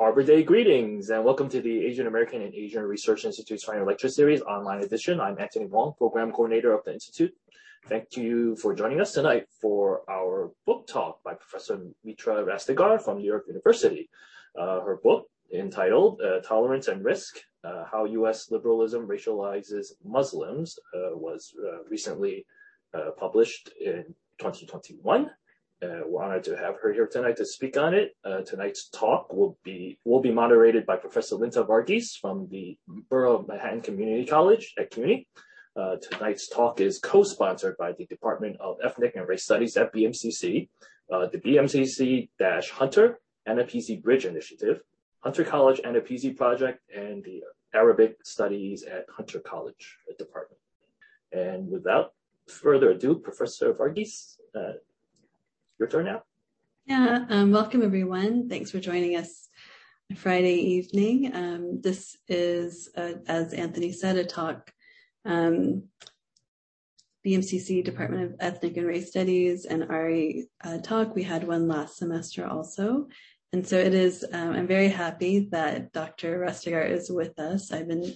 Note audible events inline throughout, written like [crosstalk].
Arbor Day greetings and welcome to the Asian American and Asian Research Institute's final lecture series online edition. I'm Anthony Wong, program coordinator of the Institute. Thank you for joining us tonight for our book talk by Professor Mitra Rastegar from New York University. Uh, her book entitled uh, Tolerance and Risk, uh, How U.S. Liberalism Racializes Muslims uh, was uh, recently uh, published in 2021. Uh, we're honored to have her here tonight to speak on it. Uh, tonight's talk will be will be moderated by Professor Linta Varghese from the Borough of Manhattan Community College at CUNY. Uh, tonight's talk is co-sponsored by the Department of Ethnic and Race Studies at BMCC, uh, the BMCC-Hunter AANAPISI Bridge Initiative, Hunter College AANAPISI Project, and the Arabic Studies at Hunter College Department. And without further ado, Professor Varghese, uh, your turn now. Yeah, um, welcome everyone. Thanks for joining us Friday evening. Um, this is, uh, as Anthony said, a talk. Um, BMCC Department of Ethnic and Race Studies and ARI uh, talk. We had one last semester also. And so it is, um, I'm very happy that Dr. Rastegar is with us. I've been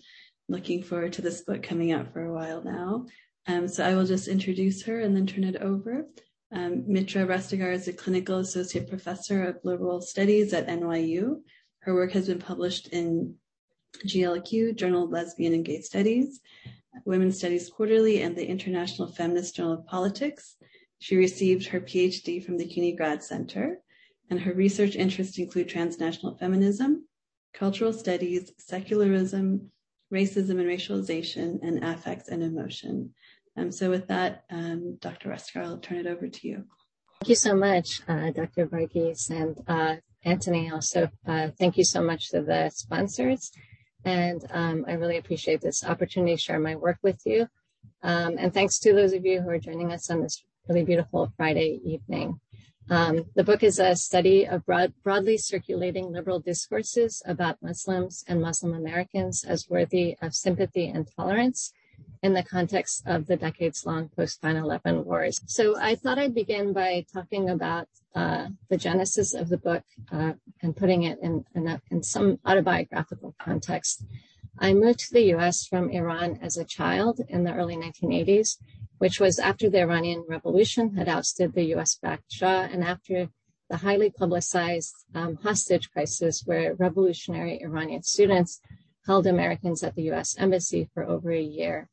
looking forward to this book coming out for a while now. Um, so I will just introduce her and then turn it over. Um, Mitra Rastegar is a clinical associate professor of liberal studies at NYU. Her work has been published in GLQ, Journal of Lesbian and Gay Studies, Women's Studies Quarterly, and the International Feminist Journal of Politics. She received her PhD from the CUNY Grad Center, and her research interests include transnational feminism, cultural studies, secularism, racism and racialization, and affects and emotion. Um, so with that, um, Dr. Rastegar, I'll turn it over to you. Thank you so much, uh, Dr. Varghese and uh, Anthony. Also, uh, thank you so much to the sponsors. And um, I really appreciate this opportunity to share my work with you. And thanks to those of you who are joining us on this really beautiful Friday evening. The book is a study of broad, broadly circulating liberal discourses about Muslims and Muslim Americans as worthy of sympathy and tolerance in the context of the decades long post 9 11 wars. So I thought I'd begin by talking about uh, the genesis of the book uh, and putting it in, in, a, in some autobiographical context. I moved to the US from Iran as a child in the early 1980s, which was after the Iranian Revolution had ousted the US backed Shah and after the highly publicized um, hostage crisis where revolutionary Iranian students held Americans at the US Embassy for over a year.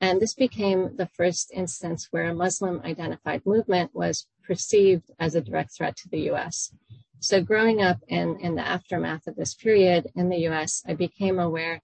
And this became the first instance where a Muslim identified movement was perceived as a direct threat to the US. So growing up in, in the aftermath of this period in the US, I became aware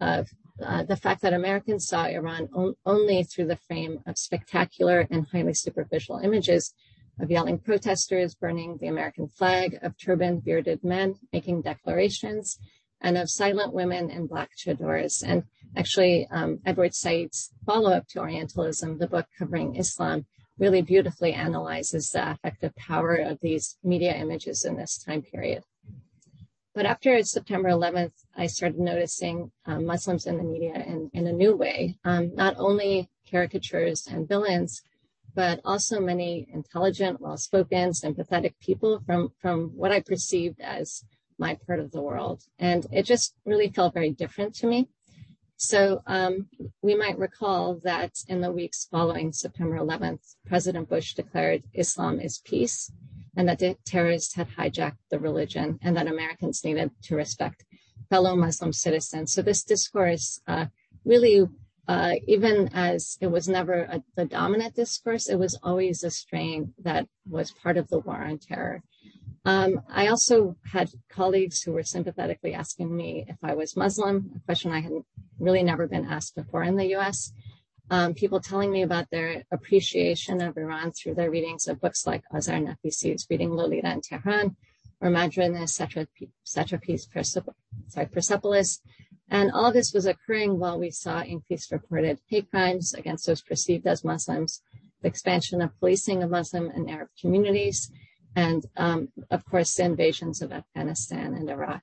of uh, the fact that Americans saw Iran on, only through the frame of spectacular and highly superficial images of yelling protesters burning the American flag, of turbaned bearded men making declarations, and of silent women and black chadors. And actually, um, Edward Said's follow-up to Orientalism, the book covering Islam, really beautifully analyzes the affective power of these media images in this time period. But after September 11th, I started noticing um, Muslims in the media in, in a new way, um, not only caricatures and villains, but also many intelligent, well-spoken, sympathetic people from, from what I perceived as my part of the world. And it just really felt very different to me. So um, we might recall that in the weeks following September 11th, President Bush declared Islam is peace and that the terrorists had hijacked the religion and that Americans needed to respect fellow Muslim citizens. So this discourse uh, really, uh, even as it was never a, the dominant discourse, it was always a strain that was part of the war on terror. Um, I also had colleagues who were sympathetically asking me if I was Muslim, a question I had really never been asked before in the US. Um, people telling me about their appreciation of Iran through their readings of books like Azar Nafisi's Reading Lolita in Tehran or Marjane's Satrapi's Persepolis. And all this was occurring while we saw increased reported hate crimes against those perceived as Muslims, the expansion of policing of Muslim and Arab communities, and um, of course the invasions of Afghanistan and Iraq.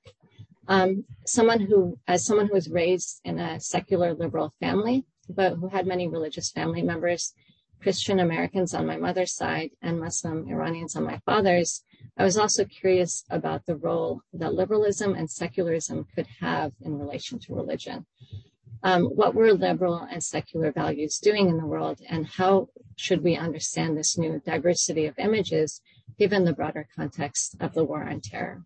Um, someone who, as someone who was raised in a secular liberal family, but who had many religious family members, Christian Americans on my mother's side and Muslim Iranians on my father's, I was also curious about the role that liberalism and secularism could have in relation to religion. Um, what were liberal and secular values doing in the world, and how should we understand this new diversity of images given the broader context of the war on terror?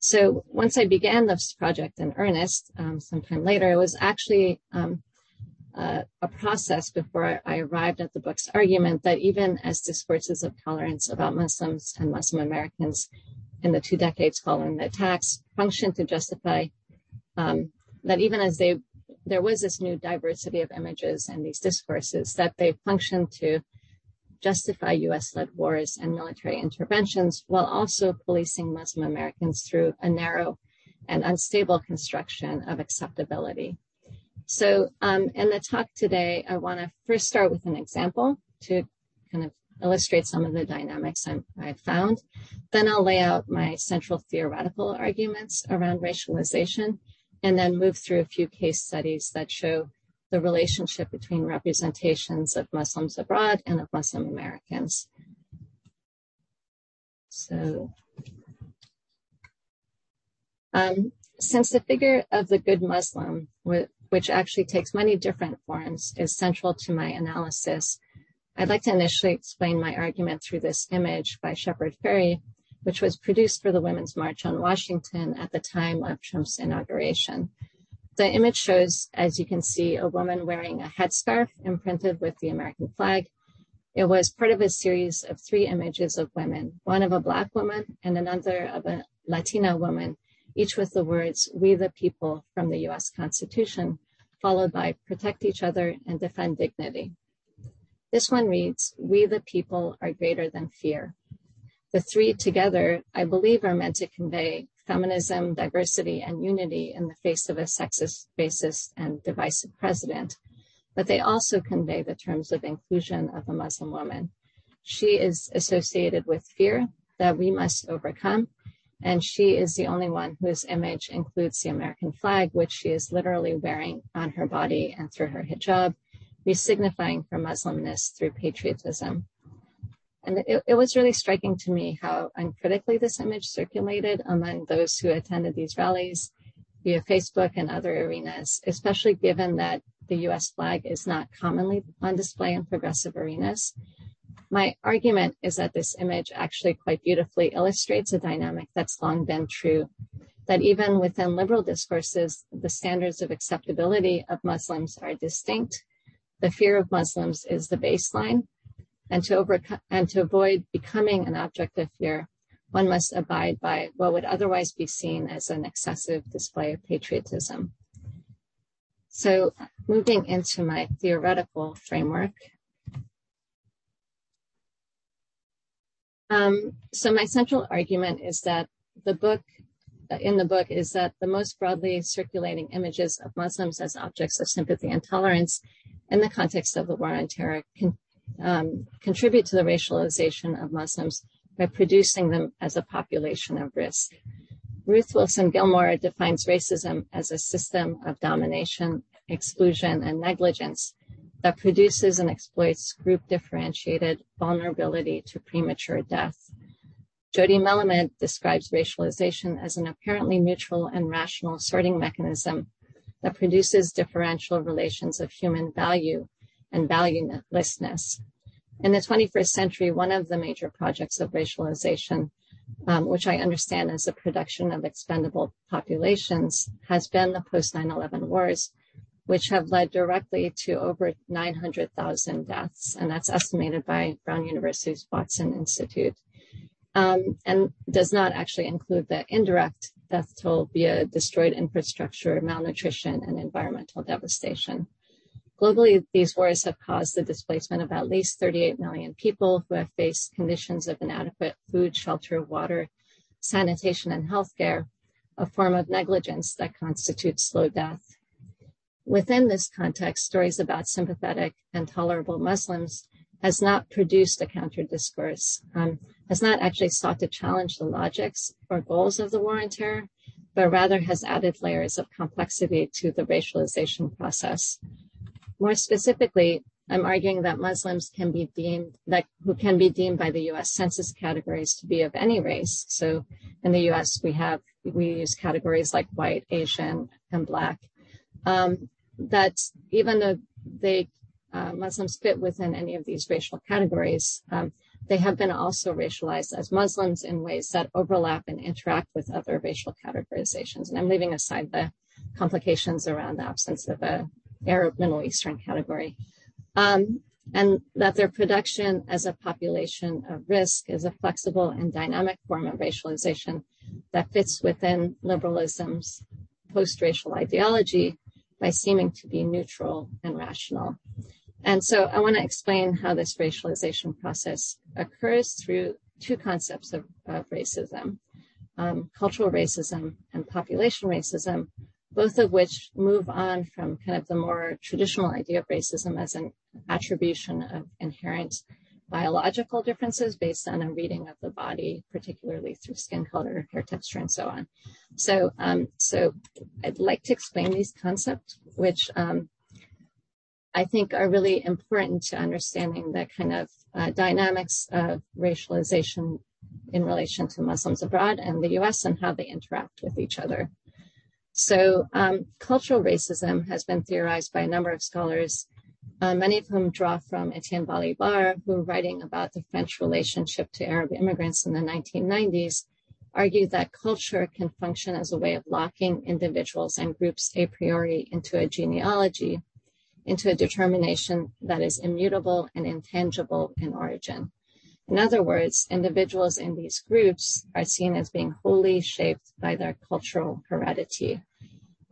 So once I began this project in earnest, um, sometime later, it was actually um, uh, a process before I arrived at the book's argument that even as discourses of tolerance about Muslims and Muslim Americans in the two decades following the attacks functioned to justify um, that even as they there was this new diversity of images and these discourses that they functioned to justify US led wars and military interventions while also policing Muslim Americans through a narrow and unstable construction of acceptability. So, um, in the talk today, I want to first start with an example to kind of illustrate some of the dynamics i have found. Then I'll lay out my central theoretical arguments around racialization, and then move through a few case studies that show the relationship between representations of Muslims abroad and of Muslim Americans. So, um, since the figure of the good Muslim, which actually takes many different forms, is central to my analysis, I'd like to initially explain my argument through this image by Shepard Fairey, which was produced for the Women's March on Washington at the time of Trump's inauguration. The image shows, as you can see, a woman wearing a headscarf imprinted with the American flag. It was part of a series of three images of women, one of a Black woman and another of a Latina woman, each with the words, We the People from the US Constitution, followed by Protect each other and defend dignity. This one reads, We the people are greater than fear. The three together, I believe, are meant to convey feminism, diversity, and unity in the face of a sexist, racist, and divisive president. But they also convey the terms of inclusion of a Muslim woman. She is associated with fear that we must overcome, and she is the only one whose image includes the American flag, which she is literally wearing on her body and through her hijab, re-signifying her Muslimness through patriotism. And it, it, was really striking to me how uncritically this image circulated among those who attended these rallies via Facebook and other arenas, especially given that the US flag is not commonly on display in progressive arenas. My argument is that this image actually quite beautifully illustrates a dynamic that's long been true. That even within liberal discourses, the standards of acceptability of Muslims are distinct. The fear of Muslims is the baseline, and to overcome and to avoid becoming an object of fear, one must abide by what would otherwise be seen as an excessive display of patriotism. So, moving into my theoretical framework. Um, so, my central argument is that the book, in the book, is that the most broadly circulating images of Muslims as objects of sympathy and tolerance in the context of the war on terror can um, contribute to the racialization of Muslims by producing them as a population of risk. Ruth Wilson Gilmore defines racism as a system of domination, exclusion, and negligence that produces and exploits group differentiated vulnerability to premature death. Jodi Melamed describes racialization as an apparently neutral and rational sorting mechanism that produces differential relations of human value and valuelessness. In the 21st century, one of the major projects of racialization, um, which I understand as the production of expendable populations, has been the post 9 11 wars, which have led directly to over 900,000 deaths, and that's estimated by Brown University's Watson Institute. Um, and does not actually include the indirect death toll via destroyed infrastructure, malnutrition, and environmental devastation. Globally, these wars have caused the displacement of at least 38 million people who have faced conditions of inadequate food, shelter, water, sanitation, and healthcare, a form of negligence that constitutes slow death. Within this context, stories about sympathetic and tolerable Muslims has not produced a counter discourse, um, has not actually sought to challenge the logics or goals of the war on terror, but rather has added layers of complexity to the racialization process. More specifically, I'm arguing that Muslims can be deemed that who can be deemed by the U.S. Census categories to be of any race. So in the U.S. we have we use categories like white, Asian, and black. Um, that even though they uh, Muslims fit within any of these racial categories, um, they have been also racialized as Muslims in ways that overlap and interact with other racial categorizations. And I'm leaving aside the complications around the absence of a Arab Middle Eastern category. Um, and that their production as a population of risk is a flexible and dynamic form of racialization that fits within liberalism's post-racial ideology by seeming to be neutral and rational. And so I want to explain how this racialization process occurs through two concepts of, of racism, um, cultural racism and population racism, both of which move on from kind of the more traditional idea of racism as an attribution of inherent biological differences based on a reading of the body, particularly through skin color, hair texture, and so on. So, um, so I'd like to explain these concepts, which um, I think are really important to understanding the kind of uh, dynamics of racialization in relation to Muslims abroad and the US and how they interact with each other. So, um, cultural racism has been theorized by a number of scholars, uh, many of whom draw from Etienne Balibar, who, writing about the French relationship to Arab immigrants in the 1990s, argued that culture can function as a way of locking individuals and groups a priori into a genealogy into a determination that is immutable and intangible in origin. In other words, individuals in these groups are seen as being wholly shaped by their cultural heredity.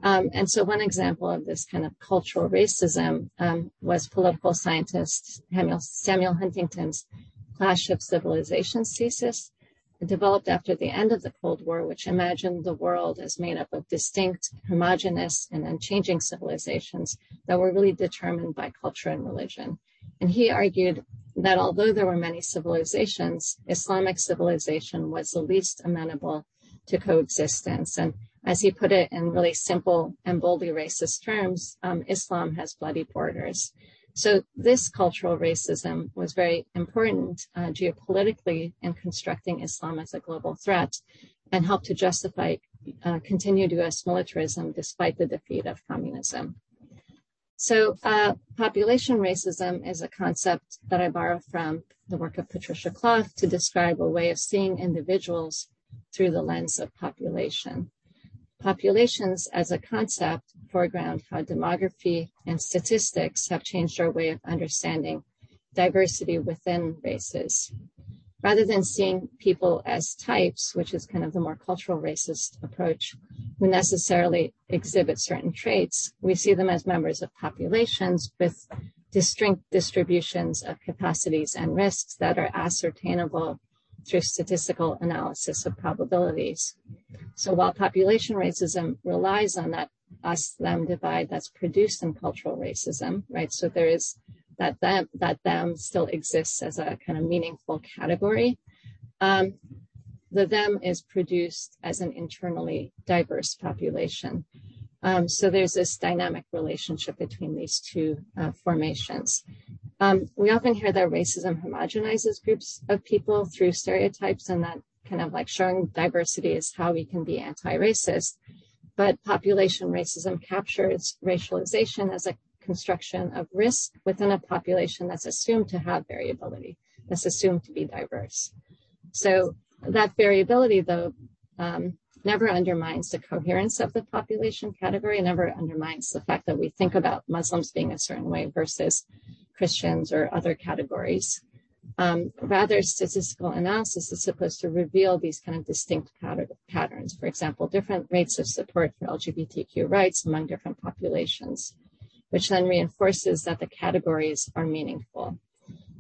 Um, and so, one example of this kind of cultural racism um, was political scientist Samuel, Samuel Huntington's Clash of Civilizations thesis, developed after the end of the Cold War, which imagined the world as made up of distinct, homogenous, and unchanging civilizations that were really determined by culture and religion. And he argued that although there were many civilizations, Islamic civilization was the least amenable to coexistence. And as he put it in really simple and boldly racist terms, um, Islam has bloody borders. So this cultural racism was very important uh, geopolitically in constructing Islam as a global threat and helped to justify uh, continued U.S. militarism despite the defeat of communism. So uh, population racism is a concept that I borrow from the work of Patricia Clough to describe a way of seeing individuals through the lens of population. Populations as a concept foreground how demography and statistics have changed our way of understanding diversity within races. Rather than seeing people as types, which is kind of the more cultural racist approach, who necessarily exhibit certain traits, we see them as members of populations with distinct distributions of capacities and risks that are ascertainable through statistical analysis of probabilities. So while population racism relies on that us them divide that's produced in cultural racism, right? So there is that them that them still exists as a kind of meaningful category. Um, the them is produced as an internally diverse population. Um, so there's this dynamic relationship between these two uh, formations. Um, we often hear that racism homogenizes groups of people through stereotypes and that kind of like showing diversity is how we can be anti-racist. But population racism captures racialization as a construction of risk within a population that's assumed to have variability, that's assumed to be diverse. So that variability, though, um, never undermines the coherence of the population category, never undermines the fact that we think about Muslims being a certain way versus Christians or other categories. Um, rather, statistical analysis is supposed to reveal these kind of distinct pattern, patterns. For example, different rates of support for LGBTQ rights among different populations, which then reinforces that the categories are meaningful.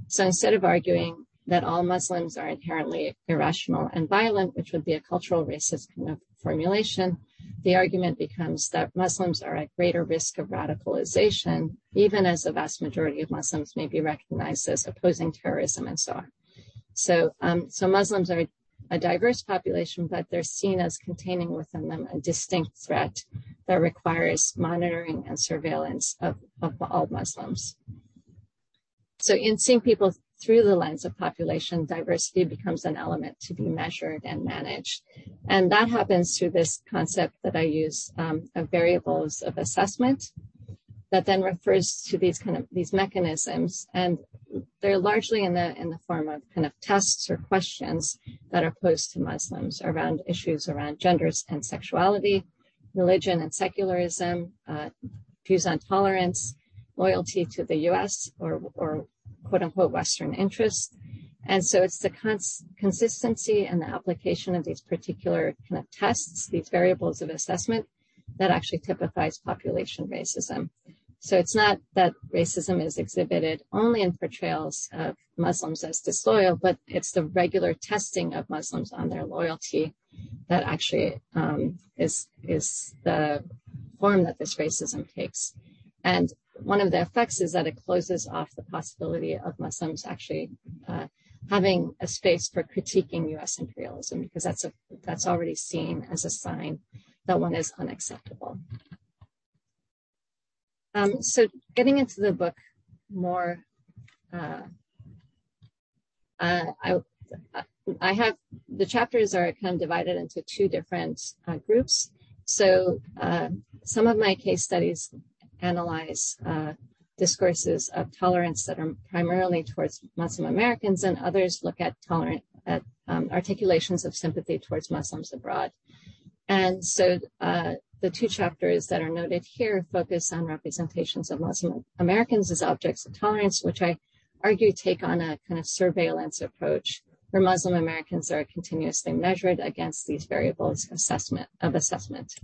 So instead of arguing that all Muslims are inherently irrational and violent, which would be a cultural racist kind of formulation, the argument becomes that Muslims are at greater risk of radicalization, even as the vast majority of Muslims may be recognized as opposing terrorism and so on. So, um, so Muslims are a diverse population, but they're seen as containing within them a distinct threat that requires monitoring and surveillance of, of all Muslims. So in seeing people through the lens of population, diversity becomes an element to be measured and managed. And that happens through this concept that I use um, of variables of assessment that then refers to these kind of these mechanisms and they're largely in the in the form of kind of tests or questions that are posed to Muslims around issues around genders and sexuality, religion and secularism, uh, views on tolerance, loyalty to the U.S. or or quote unquote Western interests. And so it's the cons- consistency and the application of these particular kind of tests, these variables of assessment that actually typifies population racism. So it's not that racism is exhibited only in portrayals of Muslims as disloyal, but it's the regular testing of Muslims on their loyalty that actually um, is is the form that this racism takes. And one of the effects is that it closes off the possibility of Muslims actually uh, having a space for critiquing U.S. imperialism because that's a that's already seen as a sign that one is unacceptable. Um, so getting into the book more, uh, uh, I, I have the chapters are kind of divided into two different uh, groups. So uh, some of my case studies analyze uh, discourses of tolerance that are primarily towards Muslim Americans, and others look at tolerant at um, articulations of sympathy towards Muslims abroad. And so uh, the two chapters that are noted here focus on representations of Muslim Americans as objects of tolerance, which I argue take on a kind of surveillance approach where Muslim Americans are continuously measured against these variables assessment of assessment.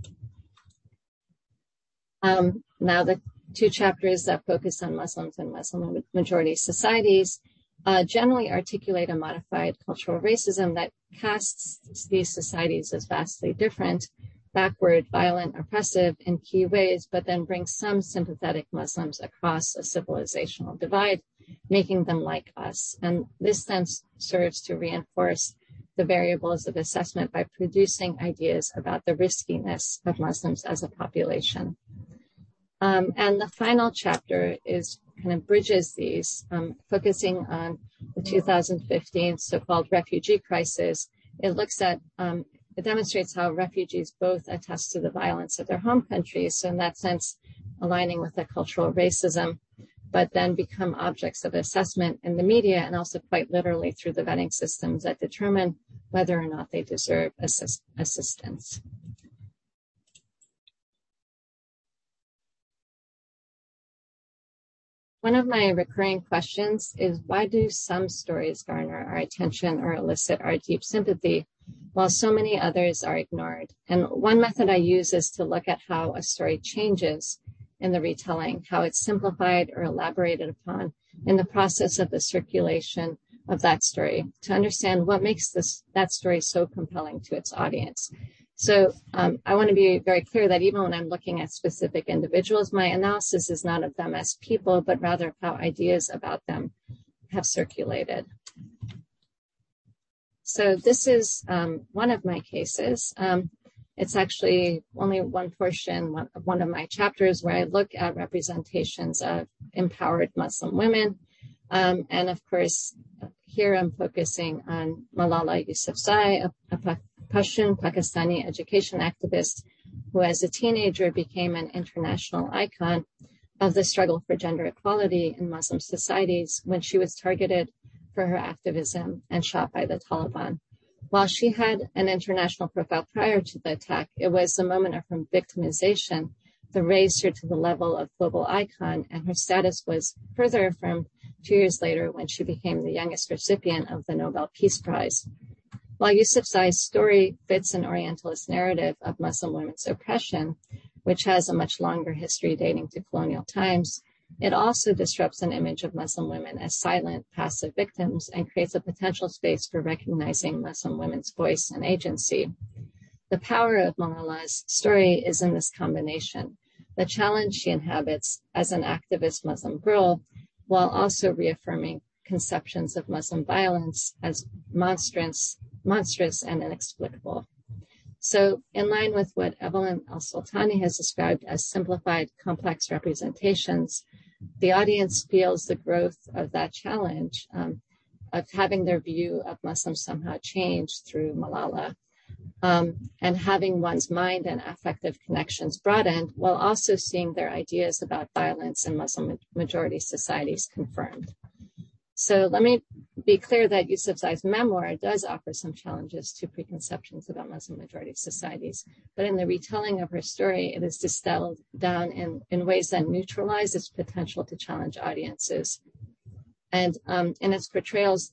Um, now, the two chapters that focus on Muslims and Muslim majority societies uh, generally articulate a modified cultural racism that casts these societies as vastly different backward, violent, oppressive in key ways, but then brings some sympathetic Muslims across a civilizational divide, making them like us. And this then serves to reinforce the variables of assessment by producing ideas about the riskiness of Muslims as a population. Um, and the final chapter is kind of bridges these, um, focusing on the 2015 so-called refugee crisis. It looks at um, it demonstrates how refugees both attest to the violence of their home countries, so in that sense, aligning with the cultural racism, but then become objects of assessment in the media and also quite literally through the vetting systems that determine whether or not they deserve assist- assistance. One of my recurring questions is why do some stories garner our attention or elicit our deep sympathy while so many others are ignored. And one method I use is to look at how a story changes in the retelling, how it's simplified or elaborated upon in the process of the circulation of that story to understand what makes this that story so compelling to its audience. So um, I want to be very clear that even when I'm looking at specific individuals, my analysis is not of them as people, but rather how ideas about them have circulated. So this is um, one of my cases. Um, it's actually only one portion one, one of my chapters where I look at representations of empowered Muslim women. Um, and of course, here I'm focusing on Malala Yousafzai, a, a Pashtun Pakistani education activist who as a teenager became an international icon of the struggle for gender equality in Muslim societies when she was targeted for her activism and shot by the Taliban. While she had an international profile prior to the attack, it was the moment of her victimization that raised her to the level of global icon, and her status was further affirmed two years later when she became the youngest recipient of the Nobel Peace Prize. While Yousafzai's story fits an Orientalist narrative of Muslim women's oppression, which has a much longer history dating to colonial times, it also disrupts an image of Muslim women as silent, passive victims and creates a potential space for recognizing Muslim women's voice and agency. The power of Malala's story is in this combination. The challenge she inhabits as an activist Muslim girl, while also reaffirming conceptions of Muslim violence as monstrous, monstrous and inexplicable. So, in line with what Evelyn Alsultany has described as simplified, complex representations, the audience feels the growth of that challenge um, of having their view of Muslims somehow change through Malala. Um, and having one's mind and affective connections broadened while also seeing their ideas about violence in Muslim majority societies confirmed. So let me be clear that Yousafzai's memoir does offer some challenges to preconceptions about Muslim majority societies, but in the retelling of her story, it is distilled down in, in ways that neutralize its potential to challenge audiences. And um, in its portrayals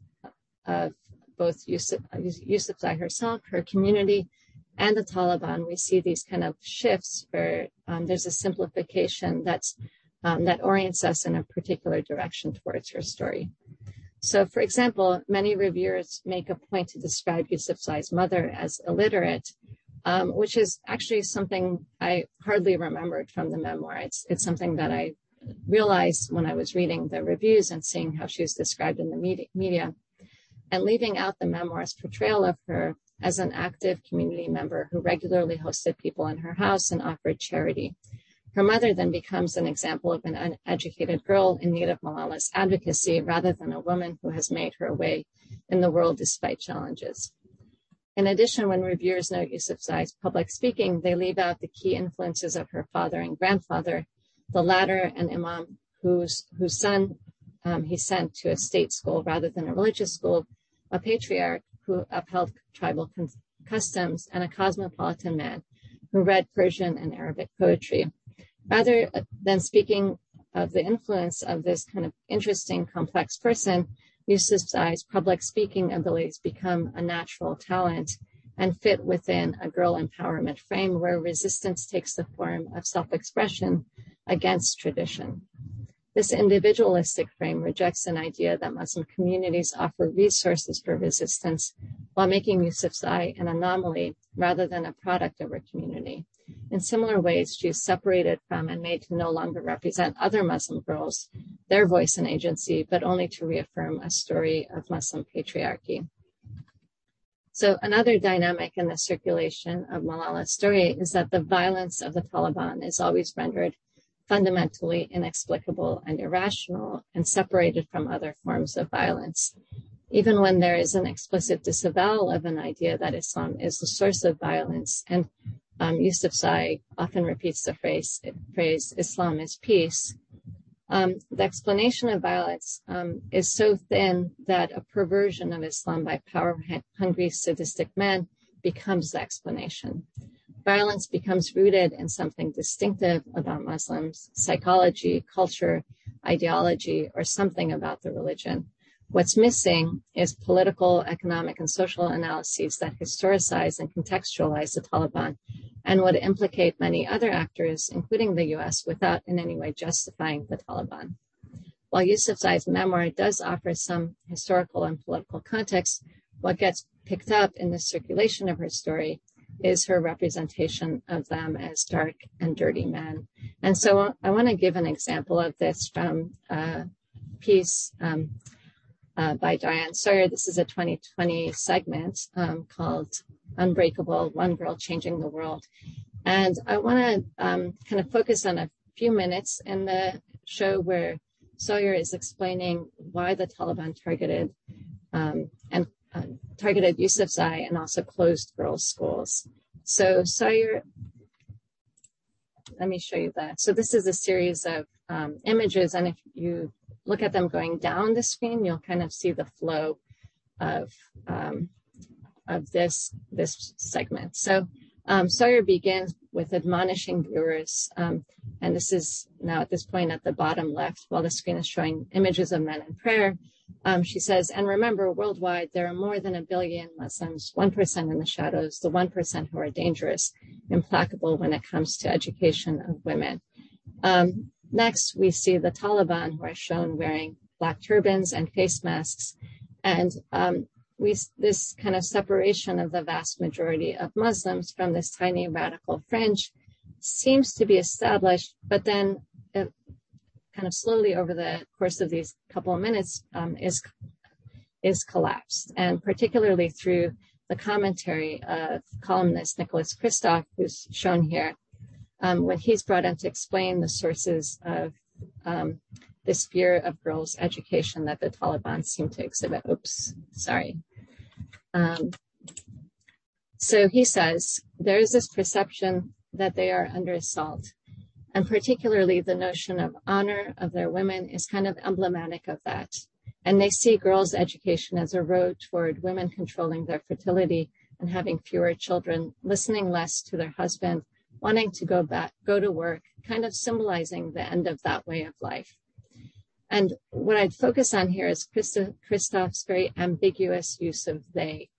of both Yusuf, Yousafzai herself, her community, and the Taliban, we see these kind of shifts where um, there's a simplification that's um, that orients us in a particular direction towards her story. So, for example, many reviewers make a point to describe Yousafzai's mother as illiterate, um, which is actually something I hardly remembered from the memoir. It's, it's something that I realized when I was reading the reviews and seeing how she was described in the media, and leaving out the memoir's portrayal of her as an active community member who regularly hosted people in her house and offered charity. Her mother then becomes an example of an uneducated girl in need of Malala's advocacy rather than a woman who has made her way in the world despite challenges. In addition, when reviewers note Yousafzai's public speaking, they leave out the key influences of her father and grandfather, the latter an imam whose, whose son um, he sent to a state school rather than a religious school, a patriarch who upheld tribal customs, and a cosmopolitan man who read Persian and Arabic poetry. Rather than speaking of the influence of this kind of interesting, complex person, Yousafzai's public speaking abilities become a natural talent and fit within a girl empowerment frame where resistance takes the form of self-expression against tradition. This individualistic frame rejects an idea that Muslim communities offer resources for resistance while making Yousafzai an anomaly rather than a product of her community. In similar ways, she is separated from and made to no longer represent other Muslim girls, their voice and agency, but only to reaffirm a story of Muslim patriarchy. So another dynamic in the circulation of Malala's story is that the violence of the Taliban is always rendered fundamentally inexplicable and irrational and separated from other forms of violence. Even when there is an explicit disavowal of an idea that Islam is the source of violence and um, Yousafzai often repeats the phrase, phrase Islam is peace. Um, the explanation of violence um, is so thin that a perversion of Islam by power hungry, sadistic men becomes the explanation. Violence becomes rooted in something distinctive about Muslims, psychology, culture, ideology, or something about the religion. What's missing is political, economic, and social analyses that historicize and contextualize the Taliban and would implicate many other actors, including the US, without in any way justifying the Taliban. While Yousafzai's memoir does offer some historical and political context, what gets picked up in the circulation of her story is her representation of them as dark and dirty men. And so I want to give an example of this from a piece um, uh, by Diane Sawyer. This is a 2020 segment um, called Unbreakable One Girl Changing the World. And I want to um, kind of focus on a few minutes in the show where Sawyer is explaining why the Taliban targeted um, and uh, targeted Yousafzai and also closed girls' schools. So Sawyer, let me show you that. So this is a series of um, images, and if you look at them going down the screen, you'll kind of see the flow of um, of this this segment. So um, Sawyer begins with admonishing viewers, um, and this is now at this point at the bottom left, while the screen is showing images of men in prayer. Um, she says, and remember, worldwide, there are more than a billion Muslims, 1% in the shadows, the 1% who are dangerous, implacable when it comes to education of women. Um, Next, we see the Taliban who are shown wearing black turbans and face masks. And um, we, this kind of separation of the vast majority of Muslims from this tiny radical fringe seems to be established, but then kind of slowly over the course of these couple of minutes um, is is collapsed, and particularly through the commentary of columnist Nicholas Kristof, who's shown here, um, when he's brought in to explain the sources of um, this fear of girls' education that the Taliban seem to exhibit. Oops, sorry. Um, so he says there is this perception that they are under assault. And particularly the notion of honor of their women is kind of emblematic of that. And they see girls' education as a road toward women controlling their fertility and having fewer children, listening less to their husband, wanting to go back, go to work, kind of symbolizing the end of that way of life. And what I'd focus on here is Kristof's very ambiguous use of they,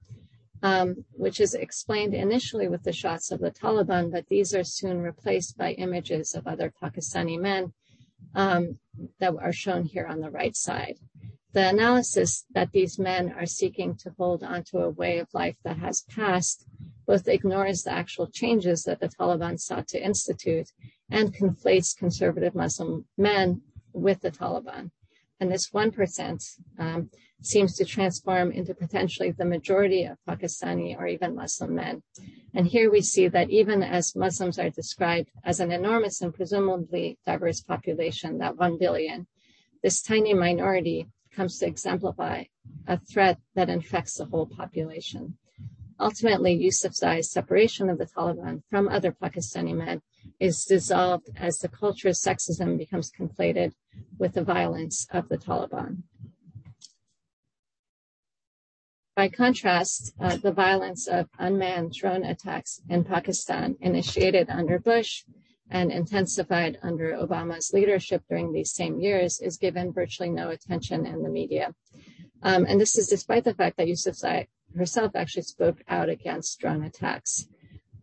um, which is explained initially with the shots of the Taliban, but these are soon replaced by images of other Pakistani men um, that are shown here on the right side. The analysis that these men are seeking to hold onto a way of life that has passed both ignores the actual changes that the Taliban sought to institute and conflates conservative Muslim men with the Taliban. And this 1% um, seems to transform into potentially the majority of Pakistani or even Muslim men. And here we see that even as Muslims are described as an enormous and presumably diverse population, that 1 billion, this tiny minority comes to exemplify a threat that infects the whole population. Ultimately, Yousafzai's separation of the Taliban from other Pakistani men is dissolved as the culture of sexism becomes conflated with the violence of the Taliban. By contrast, uh, the violence of unmanned drone attacks in Pakistan, initiated under Bush and intensified under Obama's leadership during these same years, is given virtually no attention in the media. Um, and this is despite the fact that Yousafzai herself actually spoke out against drone attacks.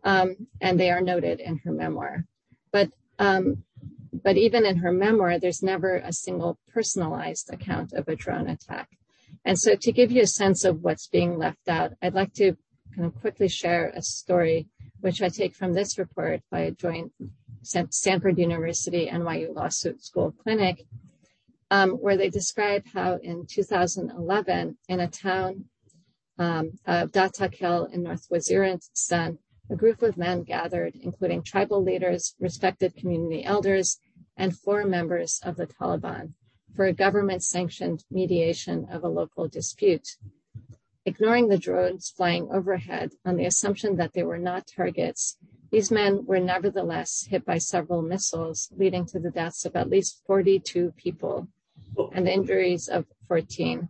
Um, and they are noted in her memoir. But um, but even in her memoir, there's never a single personalized account of a drone attack. And so to give you a sense of what's being left out, I'd like to kind of quickly share a story which I take from this report by a joint Stanford University NYU Law School clinic, um, where they describe how in 2011, in a town um, of Datta Khel in North Waziristan, a group of men gathered, including tribal leaders, respected community elders, and four members of the Taliban for a government sanctioned mediation of a local dispute. Ignoring the drones flying overhead on the assumption that they were not targets, these men were nevertheless hit by several missiles, leading to the deaths of at least 42 people and injuries of 14.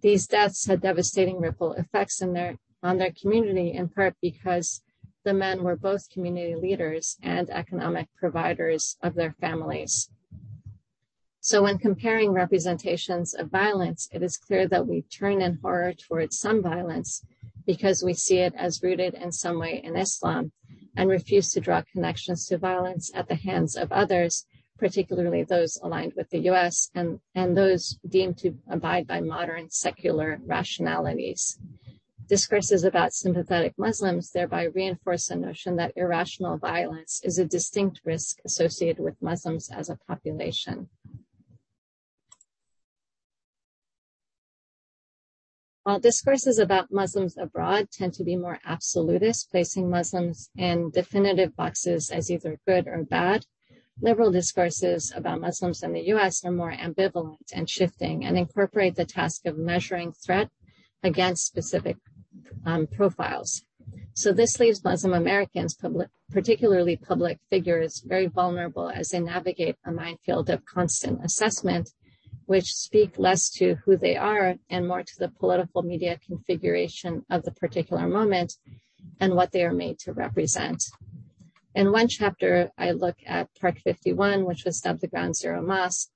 These deaths had devastating ripple effects their, on their community, in part because the men were both community leaders and economic providers of their families. So when comparing representations of violence, it is clear that we turn in horror towards some violence because we see it as rooted in some way in Islam and refuse to draw connections to violence at the hands of others, particularly those aligned with the US and, and those deemed to abide by modern secular rationalities. Discourses about sympathetic Muslims thereby reinforce the notion that irrational violence is a distinct risk associated with Muslims as a population. While discourses about Muslims abroad tend to be more absolutist, placing Muslims in definitive boxes as either good or bad, liberal discourses about Muslims in the US are more ambivalent and shifting and incorporate the task of measuring threat against specific um, profiles. So this leaves Muslim Americans, public, particularly public figures, very vulnerable as they navigate a minefield of constant assessment which speak less to who they are and more to the political media configuration of the particular moment and what they are made to represent. In one chapter, I look at Park 51, which was dubbed the Ground Zero Mosque,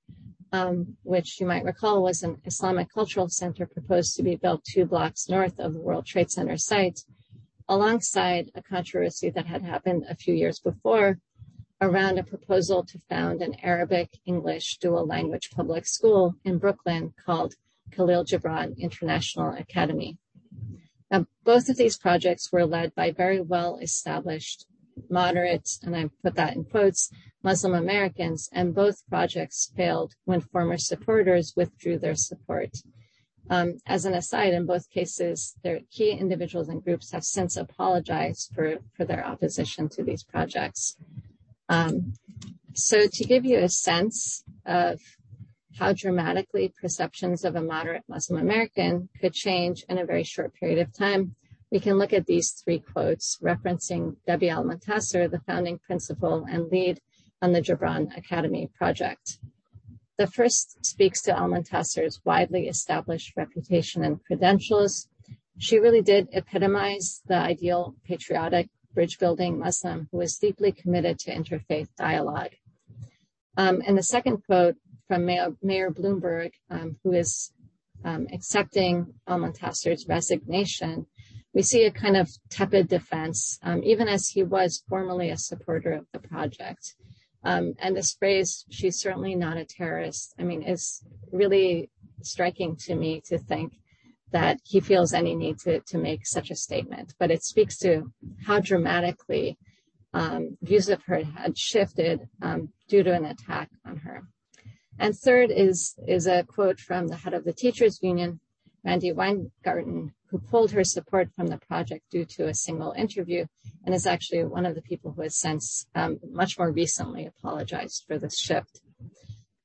um, which you might recall was an Islamic cultural center proposed to be built two blocks north of the World Trade Center site, alongside a controversy that had happened a few years before around a proposal to found an Arabic English dual language public school in Brooklyn called Khalil Gibran International Academy. Now, both of these projects were led by very well established moderate, and I put that in quotes, Muslim Americans, and both projects failed when former supporters withdrew their support. Um, as an aside, in both cases, their key individuals and groups have since apologized for, for their opposition to these projects. Um, so to give you a sense of how dramatically perceptions of a moderate Muslim American could change in a very short period of time, we can look at these three quotes referencing Debbie Almontaser, the founding principal and lead on the Gibran Academy project. The first speaks to Almontaser's widely established reputation and credentials. She really did epitomize the ideal patriotic bridge building Muslim who is deeply committed to interfaith dialogue. Um, and the second quote from Mayor, Mayor Bloomberg, um, who is um, accepting Almontaser's resignation, we see a kind of tepid defense, um, even as he was formerly a supporter of the project. Um, and this phrase, she's certainly not a terrorist, I mean, is really striking to me to think that he feels any need to, to make such a statement. But it speaks to how dramatically um, views of her had shifted um, due to an attack on her. And third is, is a quote from the head of the teachers union, Randi Weingarten, who pulled her support from the project due to a single interview and is actually one of the people who has since um, much more recently apologized for this shift.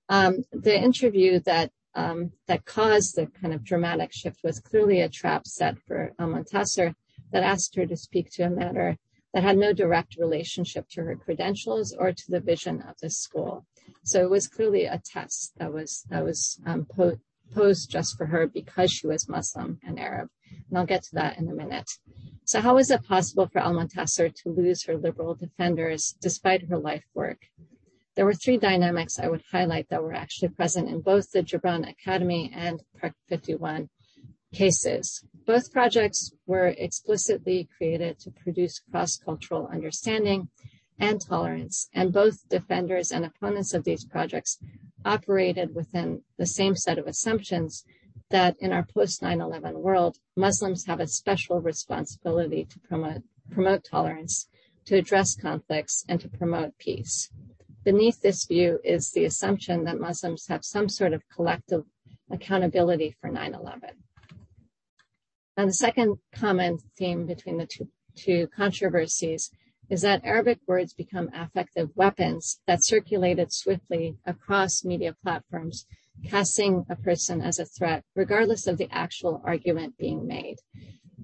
Um, the interview that um, that caused the kind of dramatic shift was clearly a trap set for Almontaser that asked her to speak to a matter that had no direct relationship to her credentials or to the vision of the school. So it was clearly a test that was that was um, po- posed just for her because she was Muslim and Arab. And I'll get to that in a minute. So how is it possible for Almontaser to lose her liberal defenders despite her life work? There were three dynamics I would highlight that were actually present in both the Gibran Academy and Park 51 cases. Both projects were explicitly created to produce cross-cultural understanding and tolerance, and both defenders and opponents of these projects operated within the same set of assumptions that in our post 9-11 world, Muslims have a special responsibility to promote, promote tolerance, to address conflicts, and to promote peace. Beneath this view is the assumption that Muslims have some sort of collective accountability for 9-11. And the second common theme between the two, two controversies is that Arabic words become affective weapons that circulated swiftly across media platforms, casting a person as a threat, regardless of the actual argument being made.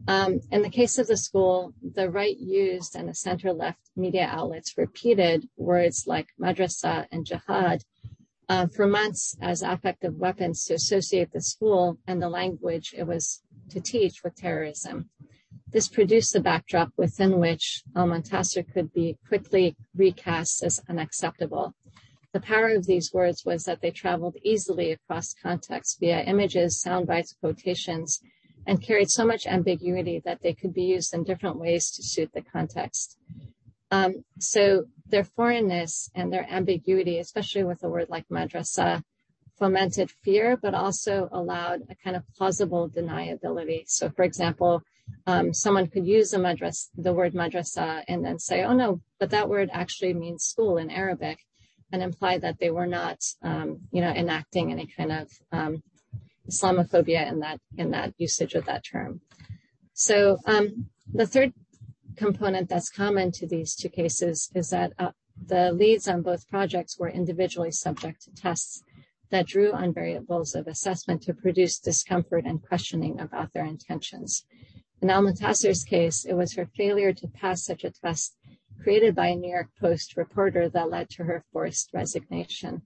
Um, in the case of the school, the right used and the center left media outlets repeated words like madrasa and jihad uh, for months as affective weapons to associate the school and the language it was to teach with terrorism. This produced the backdrop within which Almontaser could be quickly recast as unacceptable. The power of these words was that they traveled easily across contexts via images, sound bites, quotations, and carried so much ambiguity that they could be used in different ways to suit the context. Um, so their foreignness and their ambiguity, especially with a word like madrasa, fomented fear, but also allowed a kind of plausible deniability. So, for example, um, someone could use the madras, the word madrasa, and then say, "Oh no, but that word actually means school in Arabic," and imply that they were not, um, you know, enacting any kind of um, Islamophobia in that in that usage of that term. So um, the third component that's common to these two cases is that uh, the leads on both projects were individually subject to tests that drew on variables of assessment to produce discomfort and questioning about their intentions. In Almontaser's case, it was her failure to pass such a test created by a New York Post reporter that led to her forced resignation.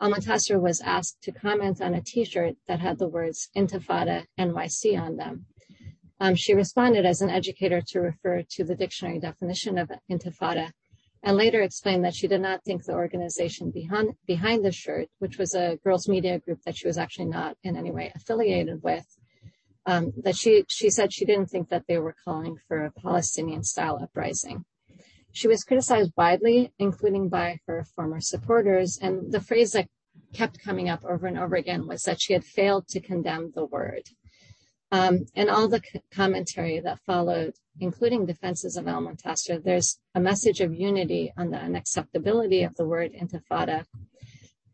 Almontaser was asked to comment on a T-shirt that had the words Intifada NYC on them. Um, she responded as an educator to refer to the dictionary definition of Intifada and later explained that she did not think the organization behind, behind the shirt, which was a girls' media group that she was actually not in any way affiliated with, um, that she, she said she didn't think that they were calling for a Palestinian style uprising. She was criticized widely, including by her former supporters, and the phrase that kept coming up over and over again was that she had failed to condemn the word. Um, and all the c- commentary that followed, including defenses of Almontaser, there's a message of unity on the unacceptability of the word intifada,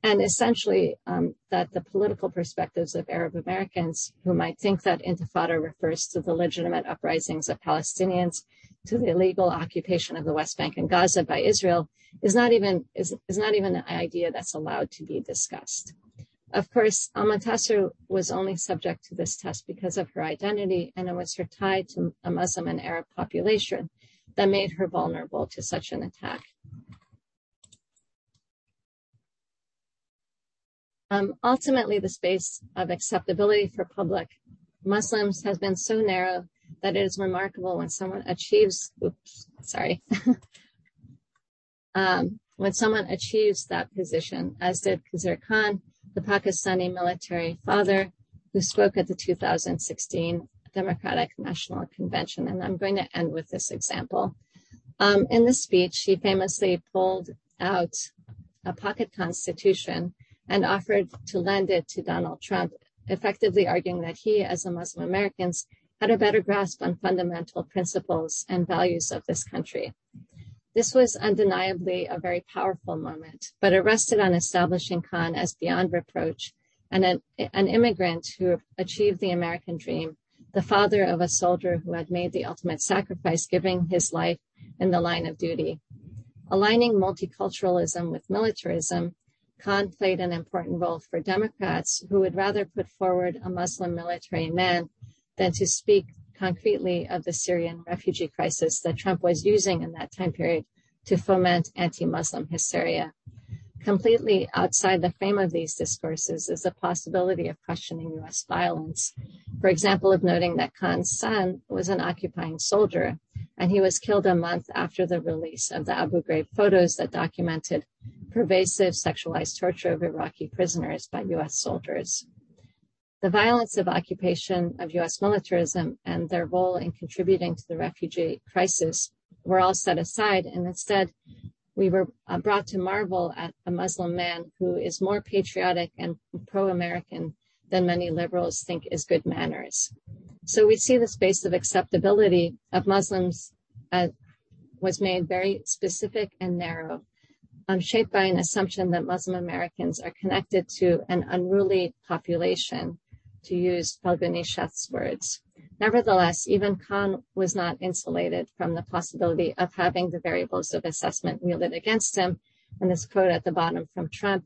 and essentially um, that the political perspectives of Arab Americans who might think that intifada refers to the legitimate uprisings of Palestinians to the illegal occupation of the West Bank and Gaza by Israel is not even is, is not even an idea that's allowed to be discussed. Of course, Almontaser was only subject to this test because of her identity, and it was her tie to a Muslim and Arab population that made her vulnerable to such an attack. Um, ultimately, the space of acceptability for public Muslims has been so narrow that it is remarkable when someone achieves, oops, sorry, [laughs] um, when someone achieves that position, as did Khizr Khan, the Pakistani military father who spoke at the 2016 Democratic National Convention. And I'm going to end with this example. Um, in the speech, he famously pulled out a pocket constitution and offered to lend it to Donald Trump, effectively arguing that he, as a Muslim Americans, had a better grasp on fundamental principles and values of this country. This was undeniably a very powerful moment, but it rested on establishing Khan as beyond reproach and an, an immigrant who achieved the American dream, the father of a soldier who had made the ultimate sacrifice, giving his life in the line of duty. Aligning multiculturalism with militarism, Khan played an important role for Democrats who would rather put forward a Muslim military man than to speak concretely of the Syrian refugee crisis that Trump was using in that time period to foment anti-Muslim hysteria. Completely outside the frame of these discourses is the possibility of questioning U.S. violence. For example, of noting that Khan's son was an occupying soldier, and he was killed a month after the release of the Abu Ghraib photos that documented pervasive sexualized torture of Iraqi prisoners by U.S. soldiers. The violence of occupation of US militarism and their role in contributing to the refugee crisis were all set aside, and instead we were uh, brought to marvel at a Muslim man who is more patriotic and pro American than many liberals think is good manners. So we see the space of acceptability of Muslims uh, was made very specific and narrow, um, shaped by an assumption that Muslim Americans are connected to an unruly population to use Falguni Sheth's words. Nevertheless, even Khan was not insulated from the possibility of having the variables of assessment wielded against him. And this quote at the bottom from Trump